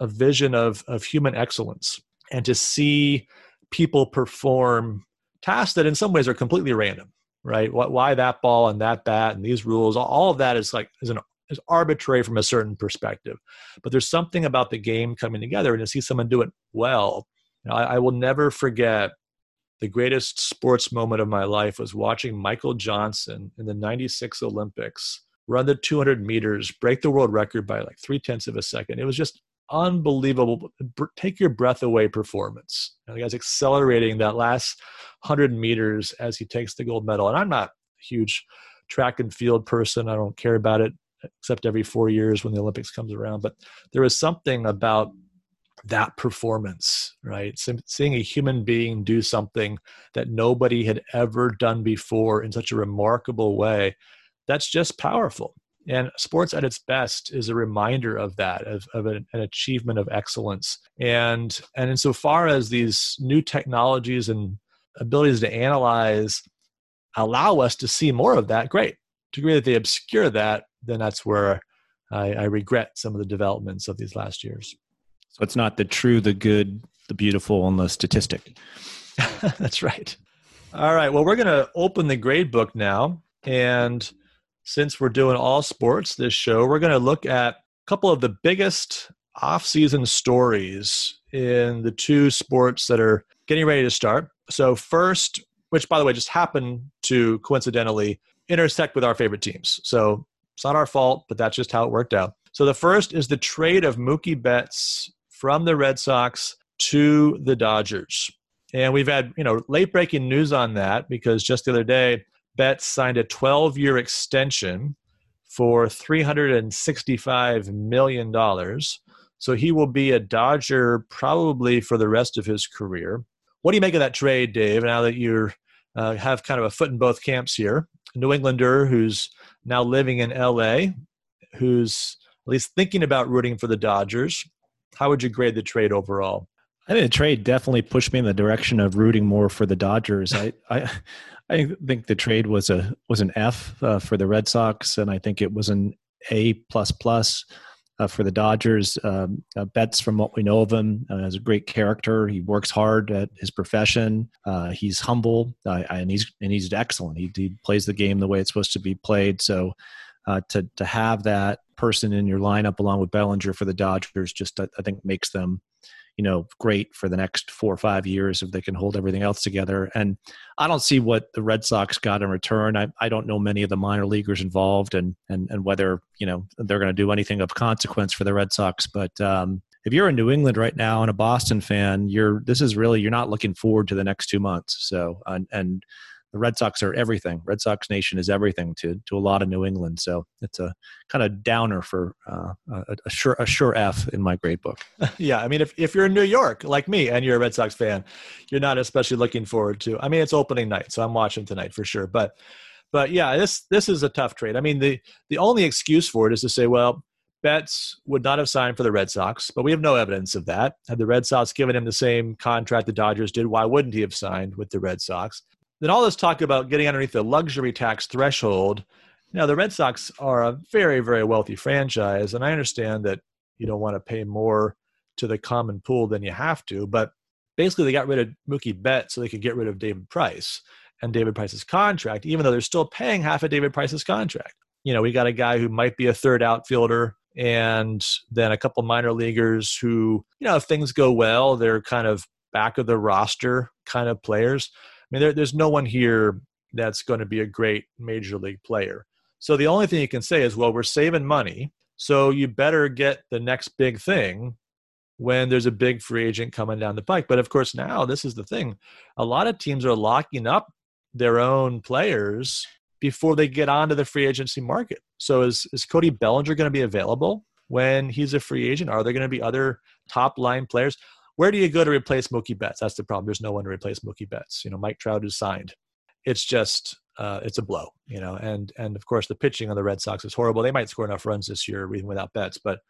a vision of, of human excellence and to see people perform tasks that in some ways are completely random, right? Why that ball and that bat and these rules, all of that is like is an is arbitrary from a certain perspective. But there's something about the game coming together and to see someone do it well. You know, I, I will never forget the greatest sports moment of my life was watching Michael Johnson in the 96 Olympics run the 200 meters, break the world record by like three tenths of a second. It was just unbelievable. Take your breath away performance. Know, the guy's accelerating that last 100 meters as he takes the gold medal. And I'm not a huge track and field person. I don't care about it except every four years when the Olympics comes around. But there was something about that performance, right? Seeing a human being do something that nobody had ever done before in such a remarkable way, that's just powerful. And sports at its best is a reminder of that, of, of an, an achievement of excellence. And, and insofar as these new technologies and abilities to analyze allow us to see more of that, great. To agree that they obscure that, then that's where I, I regret some of the developments of these last years. So it's not the true, the good, the beautiful, and the statistic. That's right. All right. Well, we're going to open the grade book now. And since we're doing all sports this show, we're going to look at a couple of the biggest off-season stories in the two sports that are getting ready to start. So first, which by the way just happened to coincidentally intersect with our favorite teams. So it's not our fault, but that's just how it worked out. So the first is the trade of Mookie Betts from the Red Sox to the Dodgers. And we've had, you know, late breaking news on that because just the other day, Betts signed a 12 year extension for $365 million. So he will be a Dodger probably for the rest of his career. What do you make of that trade, Dave, now that you uh, have kind of a foot in both camps here? New Englander who's now living in LA, who's at least thinking about rooting for the Dodgers, how would you grade the trade overall? I think the trade definitely pushed me in the direction of rooting more for the Dodgers. I, I, I think the trade was a was an F uh, for the Red Sox, and I think it was an A plus plus uh, for the Dodgers. Um, uh, Betts, from what we know of him, uh, has a great character. He works hard at his profession. Uh, he's humble, uh, and he's and he's excellent. He, he plays the game the way it's supposed to be played. So uh, to to have that person in your lineup along with Bellinger for the Dodgers just I, I, think makes them you know great for the next four or five years if they can hold everything else together. And I don't see what the Red Sox got in return. I, I don't know many of the minor leaguers involved and and and whether you know they're going to do anything of consequence for the Red Sox, but. Um, if you're in New England right now and a Boston fan, you're this is really you're not looking forward to the next two months. So and, and the Red Sox are everything. Red Sox Nation is everything to to a lot of New England. So it's a kind of downer for uh, a, a, sure a sure F in my grade book. yeah, I mean, if if you're in New York like me and you're a Red Sox fan, you're not especially looking forward to. I mean, it's opening night, so I'm watching tonight for sure. But but yeah, this this is a tough trade. I mean, the the only excuse for it is to say, well. Betts would not have signed for the Red Sox, but we have no evidence of that. Had the Red Sox given him the same contract the Dodgers did, why wouldn't he have signed with the Red Sox? Then all this talk about getting underneath the luxury tax threshold. Now, the Red Sox are a very, very wealthy franchise, and I understand that you don't want to pay more to the common pool than you have to, but basically they got rid of Mookie Betts so they could get rid of David Price and David Price's contract, even though they're still paying half of David Price's contract. You know, we got a guy who might be a third outfielder and then a couple minor leaguers who, you know, if things go well, they're kind of back of the roster kind of players. I mean, there, there's no one here that's going to be a great major league player. So the only thing you can say is, well, we're saving money, so you better get the next big thing when there's a big free agent coming down the pike. But of course, now this is the thing: a lot of teams are locking up their own players before they get onto the free agency market. So is is Cody Bellinger going to be available when he's a free agent? Are there going to be other top line players? Where do you go to replace Mookie Betts? That's the problem. There's no one to replace Mookie Betts. You know, Mike Trout is signed. It's just uh, it's a blow. You know, and and of course the pitching on the Red Sox is horrible. They might score enough runs this year even without Betts, but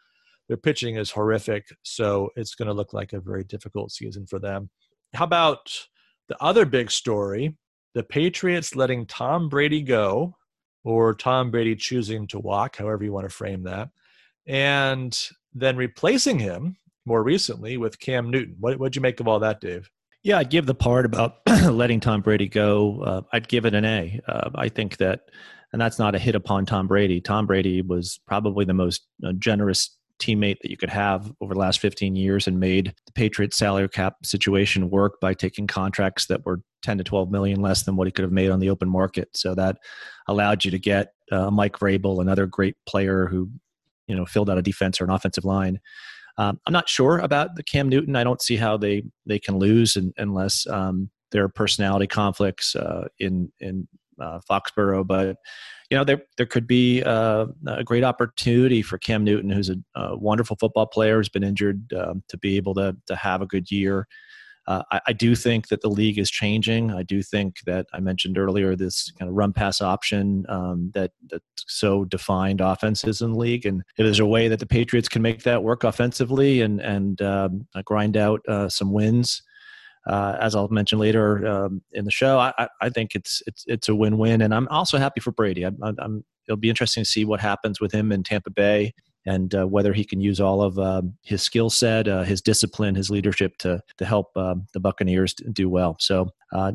their pitching is horrific. So it's going to look like a very difficult season for them. How about the other big story? The Patriots letting Tom Brady go, or Tom Brady choosing to walk, however you want to frame that, and then replacing him more recently with Cam Newton. What would you make of all that, Dave? Yeah, I'd give the part about letting Tom Brady go. Uh, I'd give it an A. Uh, I think that, and that's not a hit upon Tom Brady. Tom Brady was probably the most uh, generous teammate that you could have over the last 15 years and made the Patriots salary cap situation work by taking contracts that were 10 to 12 million less than what he could have made on the open market. So that allowed you to get uh, Mike Vrabel, another great player who you know filled out a defense or an offensive line. Um, I'm not sure about the Cam Newton. I don't see how they they can lose in, unless um, there are personality conflicts uh, in in uh, Foxborough. But you know there there could be uh, a great opportunity for Cam Newton, who's a, a wonderful football player, who's been injured, um, to be able to to have a good year. Uh, I, I, do think that the league is changing. I do think that I mentioned earlier this kind of run pass option um, that that so defined offenses in the league, and if there's a way that the Patriots can make that work offensively and and um, grind out uh, some wins. Uh, as I'll mention later um, in the show, I, I, think it's it's it's a win-win, and I'm also happy for Brady. I'm, I'm, it'll be interesting to see what happens with him in Tampa Bay and uh, whether he can use all of um, his skill set, uh, his discipline, his leadership to to help um, the Buccaneers do well. So uh,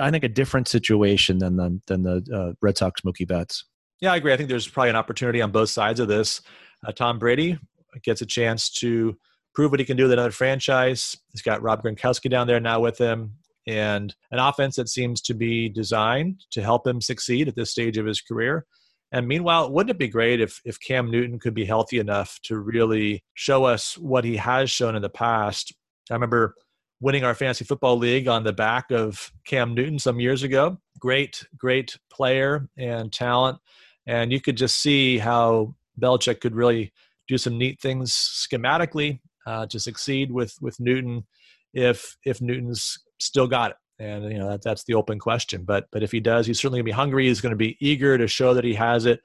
I think a different situation than the than the uh, Red Sox Mookie Betts. Yeah, I agree. I think there's probably an opportunity on both sides of this. Uh, Tom Brady gets a chance to prove what he can do with another franchise. He's got Rob Gronkowski down there now with him, and an offense that seems to be designed to help him succeed at this stage of his career. And meanwhile, wouldn't it be great if if Cam Newton could be healthy enough to really show us what he has shown in the past? I remember winning our fantasy football league on the back of Cam Newton some years ago. Great, great player and talent. And you could just see how Belichick could really do some neat things schematically uh, to succeed with with Newton if if Newton's still got it and you know that, that's the open question. But but if he does, he's certainly going to be hungry. He's going to be eager to show that he has it,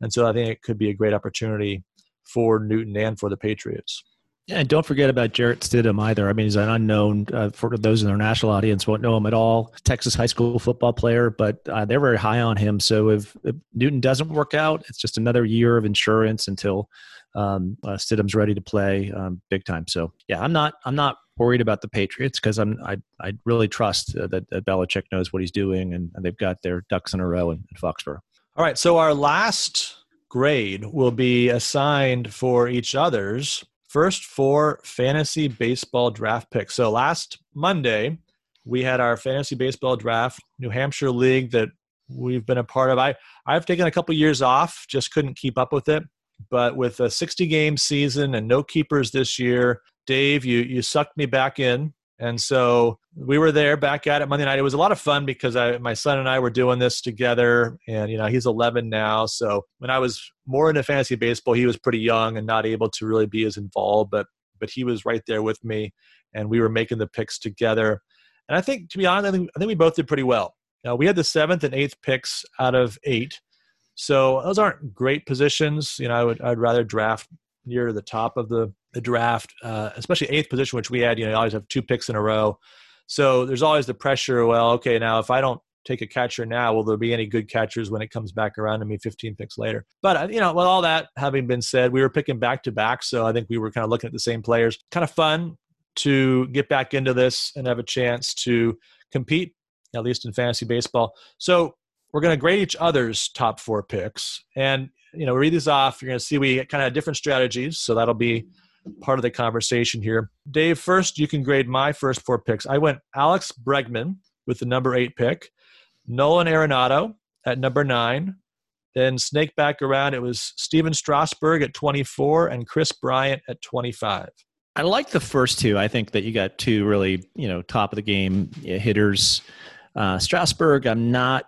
and so I think it could be a great opportunity for Newton and for the Patriots. Yeah, and don't forget about Jarrett Stidham either. I mean, he's an unknown uh, for those in our national audience won't know him at all. Texas high school football player, but uh, they're very high on him. So if, if, Newton doesn't work out, it's just another year of insurance until um, uh, Stidham's ready to play um, big time. So yeah, I'm not I'm not worried about the Patriots because I'm I I really trust uh, that, that Belichick knows what he's doing and, and they've got their ducks in a row in, in Foxborough. All right, so our last grade will be assigned for each other's first four fantasy baseball draft picks. So last Monday we had our fantasy baseball draft New Hampshire league that we've been a part of. I I've taken a couple years off, just couldn't keep up with it. But with a 60 game season and no keepers this year, Dave, you you sucked me back in, and so we were there back at it Monday night. It was a lot of fun because I, my son and I were doing this together, and you know he's 11 now. So when I was more into fantasy baseball, he was pretty young and not able to really be as involved, but but he was right there with me, and we were making the picks together. And I think, to be honest, I think, I think we both did pretty well. Now, we had the seventh and eighth picks out of eight, so those aren't great positions. You know, I would I'd rather draft near the top of the the draft, uh, especially eighth position, which we had. You know, you always have two picks in a row, so there's always the pressure. Well, okay, now if I don't take a catcher now, will there be any good catchers when it comes back around to me 15 picks later? But uh, you know, with all that having been said, we were picking back to back, so I think we were kind of looking at the same players. Kind of fun to get back into this and have a chance to compete, at least in fantasy baseball. So we're going to grade each other's top four picks, and you know, read these off. You're going to see we kind of different strategies, so that'll be part of the conversation here. Dave, first, you can grade my first four picks. I went Alex Bregman with the number eight pick, Nolan Arenado at number nine. Then snake back around, it was Stephen Strasburg at 24 and Kris Bryant at 25. I like the first two. I think that you got two really, you know, top of the game hitters. Uh, Strasburg, I'm not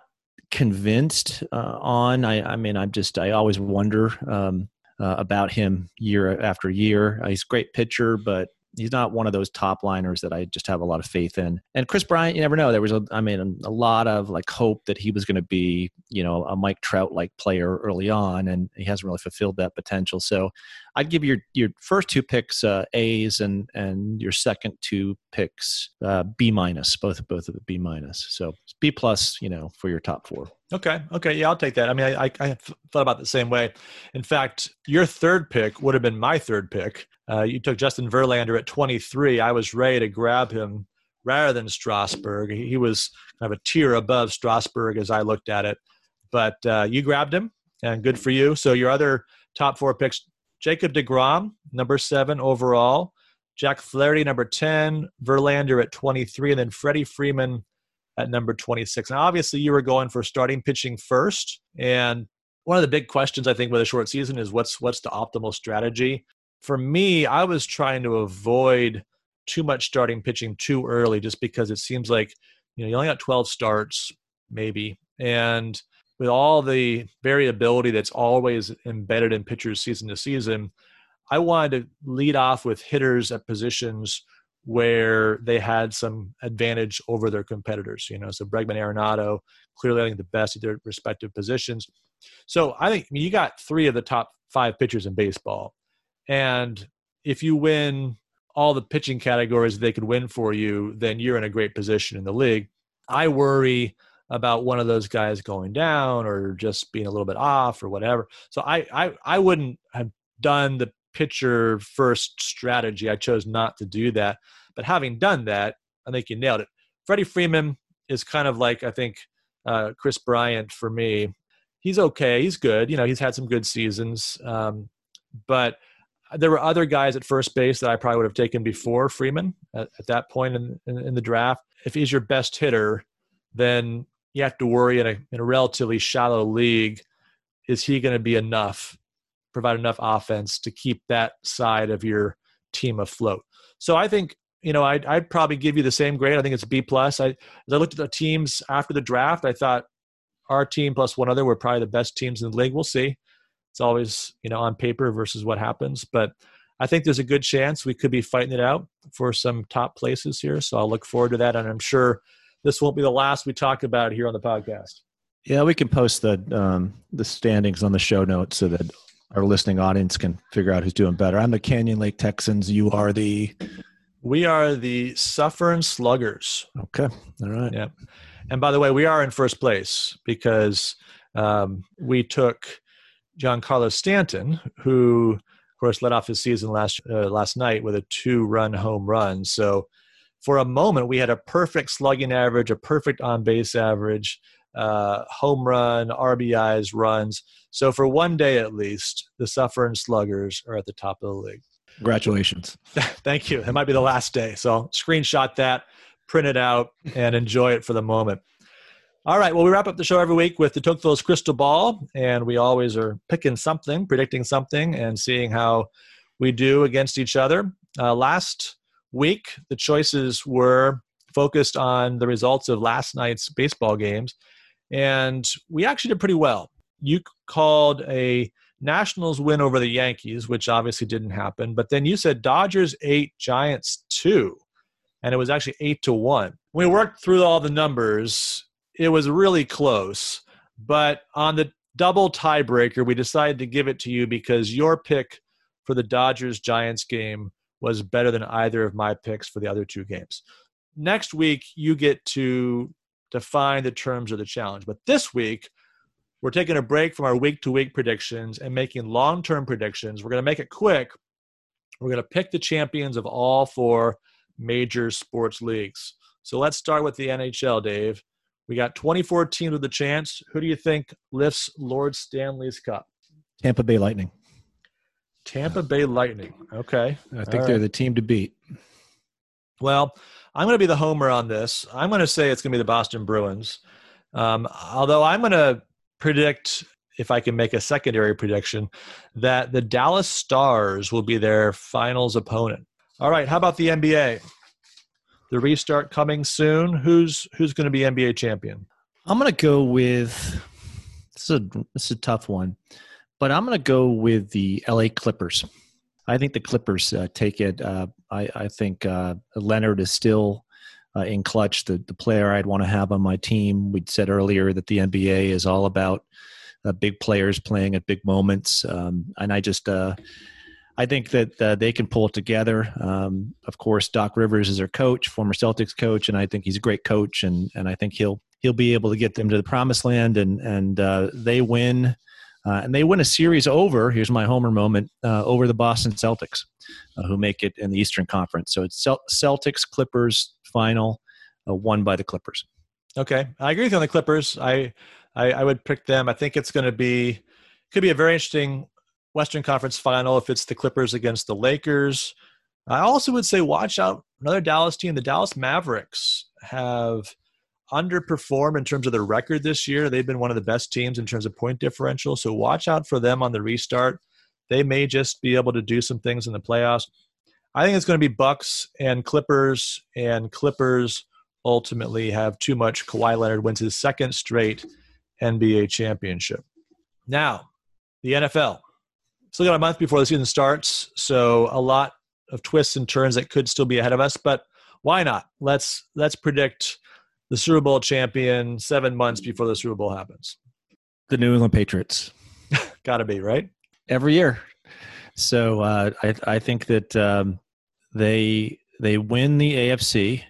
convinced uh, on. I, I, mean, I'm just, I always wonder. Um, uh, about him year after year. Uh, he's a great pitcher, but he's not one of those top liners that I just have a lot of faith in. And Kris Bryant, you never know. There was a, I mean, a, a lot of like hope that he was going to be, you know, a Mike Trout like player early on, and he hasn't really fulfilled that potential. So I'd give your your first two picks uh, A's and and your second two picks uh, B minus, both both of the B minus. So B plus, you know, for your top four. Okay. Okay. Yeah, I'll take that. I mean, I, I, I thought about the same way. In fact, your third pick would have been my third pick. Uh, you took Justin Verlander at 23. I was ready to grab him rather than Strasburg. He, he was kind of a tier above Strasburg as I looked at it. But uh, you grabbed him, and good for you. So your other top four picks Jacob DeGrom, number seven overall. Jack Flaherty, number 10. Verlander at 23. And then Freddie Freeman at number 26. Now, obviously, you were going for starting pitching first. And one of the big questions I think with a short season is what's what's the optimal strategy. For me, I was trying to avoid too much starting pitching too early, just because it seems like you know you only got 12 starts, maybe, and with all the variability that's always embedded in pitchers season to season, I wanted to lead off with hitters at positions where they had some advantage over their competitors. You know, so Bregman, Arenado, clearly I think the best at their respective positions. So I think I mean, you got three of the top five pitchers in baseball, and if you win all the pitching categories they could win for you, then you're in a great position in the league. I worry about one of those guys going down or just being a little bit off or whatever. So I I, I wouldn't have done the pitcher first strategy. I chose not to do that. But having done that, I think you nailed it. Freddie Freeman is kind of like I think uh, Kris Bryant for me. He's okay. He's good. You know, he's had some good seasons. Um, but there were other guys at first base that I probably would have taken before Freeman at, at that point in, in, in, the draft. If he's your best hitter, then you have to worry in a, in a relatively shallow league, is he going to be enough, provide enough offense to keep that side of your team afloat? So I think you know I'd, I'd probably give you the same grade. I think it's B plus. I as I looked at the teams after the draft, I thought our team plus one other were probably the best teams in the league. We'll see. It's always you know on paper versus what happens, but I think there's a good chance we could be fighting it out for some top places here. So I'll look forward to that, and I'm sure this won't be the last we talk about here on the podcast. Yeah, we can post the um, the standings on the show notes so that our listening audience can figure out who's doing better. I'm the Canyon Lake Texans. You are the. We are the Suffern Sluggers. Okay. All right. Yeah. And by the way, we are in first place because um, we took Giancarlo Stanton, who, of course, led off his season last uh, last night with a two-run home run. So for a moment, we had a perfect slugging average, a perfect on base average, uh, home run, RBIs, runs. So for one day at least, the suffering Sluggers are at the top of the league. Congratulations. Thank you. It might be the last day. So I'll screenshot that, print it out, and enjoy it for the moment. All right. Well, we wrap up the show every week with the Tocqueville's crystal ball, and we always are picking something, predicting something, and seeing how we do against each other. Uh, last week, the choices were focused on the results of last night's baseball games, and we actually did pretty well. You called a Nationals win over the Yankees, which obviously didn't happen, but then you said Dodgers eight, Giants two, and it was actually eight to one. we worked through all the numbers, it was really close, but on the double tiebreaker, we decided to give it to you because your pick for the Dodgers Giants game was better than either of my picks for the other two games. Next week, you get to define the terms of the challenge. But this week, we're taking a break from our week to week predictions and making long term predictions. We're going to make it quick. We're going to pick the champions of all four major sports leagues. So let's start with the NHL, Dave. We got 24 teams with a chance. Who do you think lifts Lord Stanley's Cup? Tampa Bay Lightning. Tampa Bay Lightning. Okay. I think All they're right. the team to beat. Well, I'm going to be the homer on this. I'm going to say it's going to be the Boston Bruins. Um, although I'm going to predict, if I can make a secondary prediction, that the Dallas Stars will be their finals opponent. All right. How about the NBA? The restart coming soon. Who's who's going to be NBA champion? I'm going to go with. This is a this is a tough one but I'm going to go with the LA Clippers. I think the Clippers uh, take it. Uh, I, I, think uh, Leonard is still uh, in clutch, the, the player I'd want to have on my team. We'd said earlier that the NBA is all about uh, big players playing at big moments. Um, and I just, uh, I think that they can pull it together. Um, of course, Doc Rivers is their coach, former Celtics coach, and I think he's a great coach, and, and I think he'll he'll be able to get them to the promised land, and and they win uh, and they win a series over, here's my homer moment, uh, over the Boston Celtics, uh, who make it in the Eastern Conference. So it's Celtics Clippers final, uh, won by the Clippers. Okay. I agree with you on the Clippers. I, I, I would pick them. I think it's going to be, could be a very interesting Western Conference final if it's the Clippers against the Lakers. I also would say watch out another Dallas team. The Dallas Mavericks have underperformed in terms of their record this year. They've been one of the best teams in terms of point differential. So watch out for them on the restart. They may just be able to do some things in the playoffs. I think it's going to be Bucks and Clippers, and Clippers ultimately have too much. Kawhi Leonard wins his second straight NBA championship. Now, the NFL. Still got a month before the season starts, so a lot of twists and turns that could still be ahead of us. But why not? Let's let's predict the Super Bowl champion seven months before the Super Bowl happens. The New England Patriots. got to be right every year. So uh, I I think that um, they they win the AFC.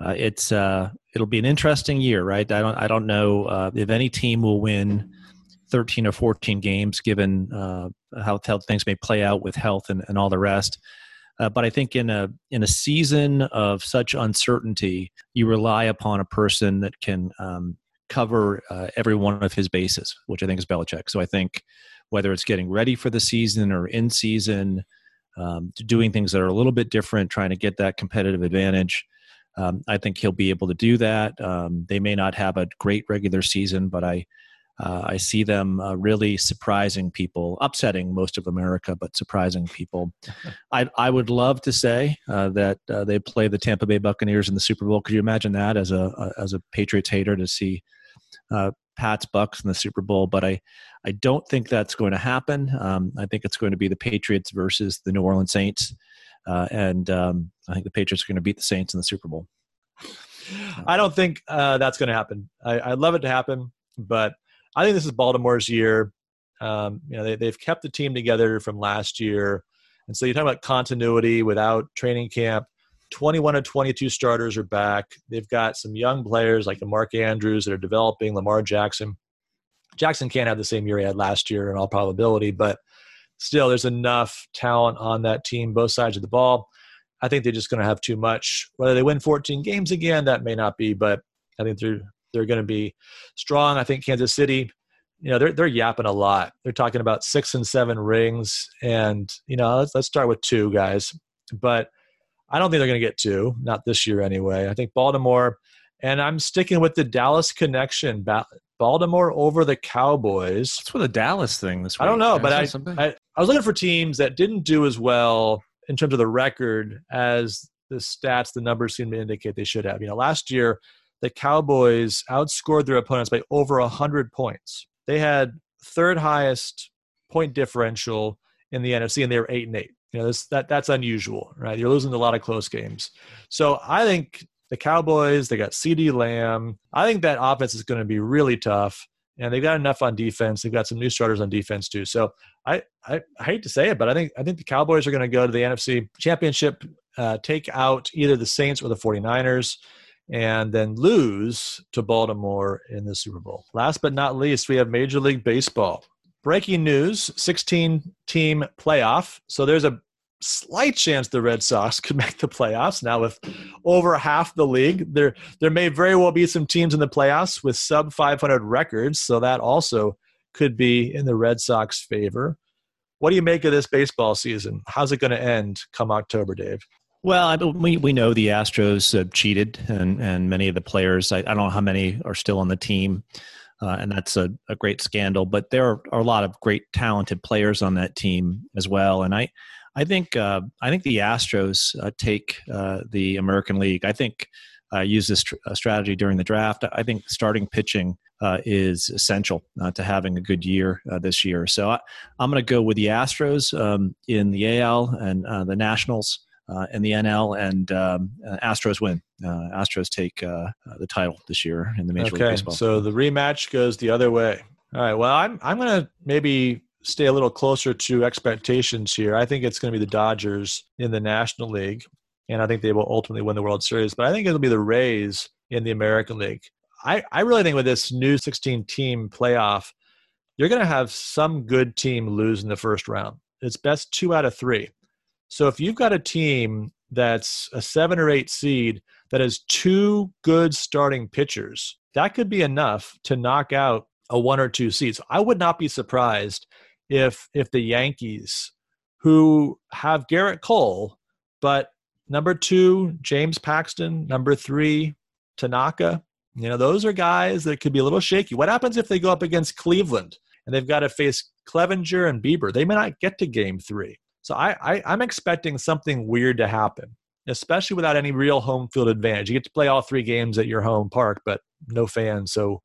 Uh, it's uh, it'll be an interesting year, right? I don't I don't know uh, if any team will win 13 or 14 games, given uh, how, how things may play out with health and, and all the rest. Uh, but I think in a in a season of such uncertainty, you rely upon a person that can um, cover uh, every one of his bases, which I think is Belichick. So I think whether it's getting ready for the season or in season, um, doing things that are a little bit different, trying to get that competitive advantage. Um, I think he'll be able to do that. Um, they may not have a great regular season, but I uh, I see them uh, really surprising people, upsetting most of America, but surprising people. I, I would love to say uh, that uh, they play the Tampa Bay Buccaneers in the Super Bowl. Could you imagine that as a, as a Patriots hater to see uh, Pat's Bucks in the Super Bowl? But I I don't think that's going to happen. Um, I think it's going to be the Patriots versus the New Orleans Saints, uh, and um, I think the Patriots are going to beat the Saints in the Super Bowl. I don't think that's going to happen. I, I'd love it to happen, but I think this is Baltimore's year. Um, you know, they, they've kept the team together from last year. And so you're talking about continuity without training camp. 21 to 22 starters are back. They've got some young players like the Mark Andrews that are developing, Lamar Jackson. Jackson can't have the same year he had last year in all probability, but still, there's enough talent on that team, both sides of the ball. I think they're just going to have too much. Whether they win 14 games again, that may not be, but I think they're they're going to be strong. I think Kansas City, you know, they're they're yapping a lot. They're talking about six and seven rings, and you know, let's let's start with two guys. But I don't think they're going to get two, not this year anyway. I think Baltimore, and I'm sticking with the Dallas connection. Baltimore over the Cowboys. What's with the Dallas thing this week? I don't know, but I, I I was looking for teams that didn't do as well in terms of the record as the stats, the numbers seem to indicate they should have. You know, last year the Cowboys outscored their opponents by over 100 points. They had third highest point differential in the NFC, and they were eight and eight. You know, this, that that's unusual, right? You're losing a lot of close games. So I think the Cowboys, they got CeeDee Lamb. I think that offense is going to be really tough, and they've got enough on defense. They've got some new starters on defense too. So I, I, I hate to say it, but I think I think the Cowboys are going to go to the NFC Championship, uh, take out either the Saints or the 49ers and then lose to Baltimore in the Super Bowl. Last but not least, we have Major League Baseball. Breaking news 16 team playoff. So there's a slight chance the Red Sox could make the playoffs. Now, with over half the league, there, there may very well be some teams in the playoffs with sub 500 records. So that also could be in the Red Sox favor. What do you make of this baseball season? How's it going to end come October, Dave? Well, we we know the Astros uh, cheated, and and many of the players. I, I, don't know how many are still on the team, uh, and that's a, a great scandal. But there are, are, a lot of great, talented players on that team as well. And I, I think uh, I think the Astros uh, take uh, the American League. I think I uh, use this tr- strategy during the draft. I think starting pitching is essential to having a good year this year. So I, am going to go with the Astros um, in the AL and the Nationals uh, in the NL, and um, uh, Astros win. Uh, Astros take uh, the title this year in the Major okay, League Baseball. so the rematch goes the other way. All right. Well, I'm I'm gonna maybe stay a little closer to expectations here. I think it's going to be the Dodgers in the National League, and I think they will ultimately win the World Series. But I think it'll be the Rays in the American League. I, I really think with this new 16 team playoff, you're going to have some good team lose in the first round. It's best two out of three. So if you've got a team that's a seven or eight seed that has two good starting pitchers, that could be enough to knock out a one or two seeds. I would not be surprised if if the Yankees, who have Gerrit Cole, but number two James Paxton, number three Tanaka, You know, those are guys that could be a little shaky. What happens if they go up against Cleveland and they've got to face Clevinger and Bieber? They may not get to game three. So I, I, I'm expecting something weird to happen, especially without any real home field advantage. You get to play all three games at your home park, but no fans. So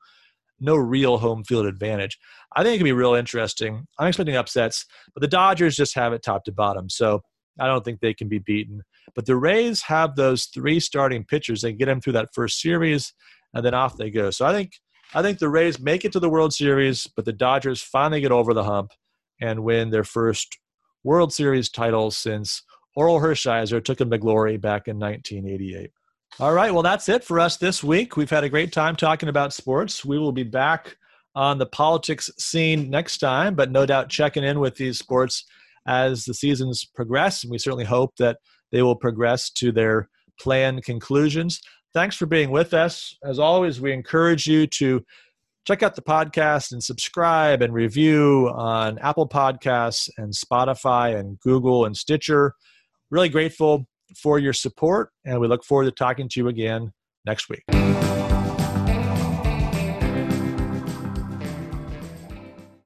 no real home field advantage. I think it could be real interesting. I'm expecting upsets, but the Dodgers just have it top to bottom. So I don't think they can be beaten. But the Rays have those three starting pitchers. They get them through that first series, and then off they go. So I think I think the Rays make it to the World Series, but the Dodgers finally get over the hump and win their first World Series title since Orel Hershiser took him to glory back in 1988. All right, well, that's it for us this week. We've had a great time talking about sports. We will be back on the politics scene next time, but no doubt checking in with these sports as the seasons progress. And we certainly hope that they will progress to their planned conclusions. Thanks for being with us. As always, we encourage you to check out the podcast and subscribe and review on Apple Podcasts and Spotify and Google and Stitcher. Really grateful for your support, and we look forward to talking to you again next week.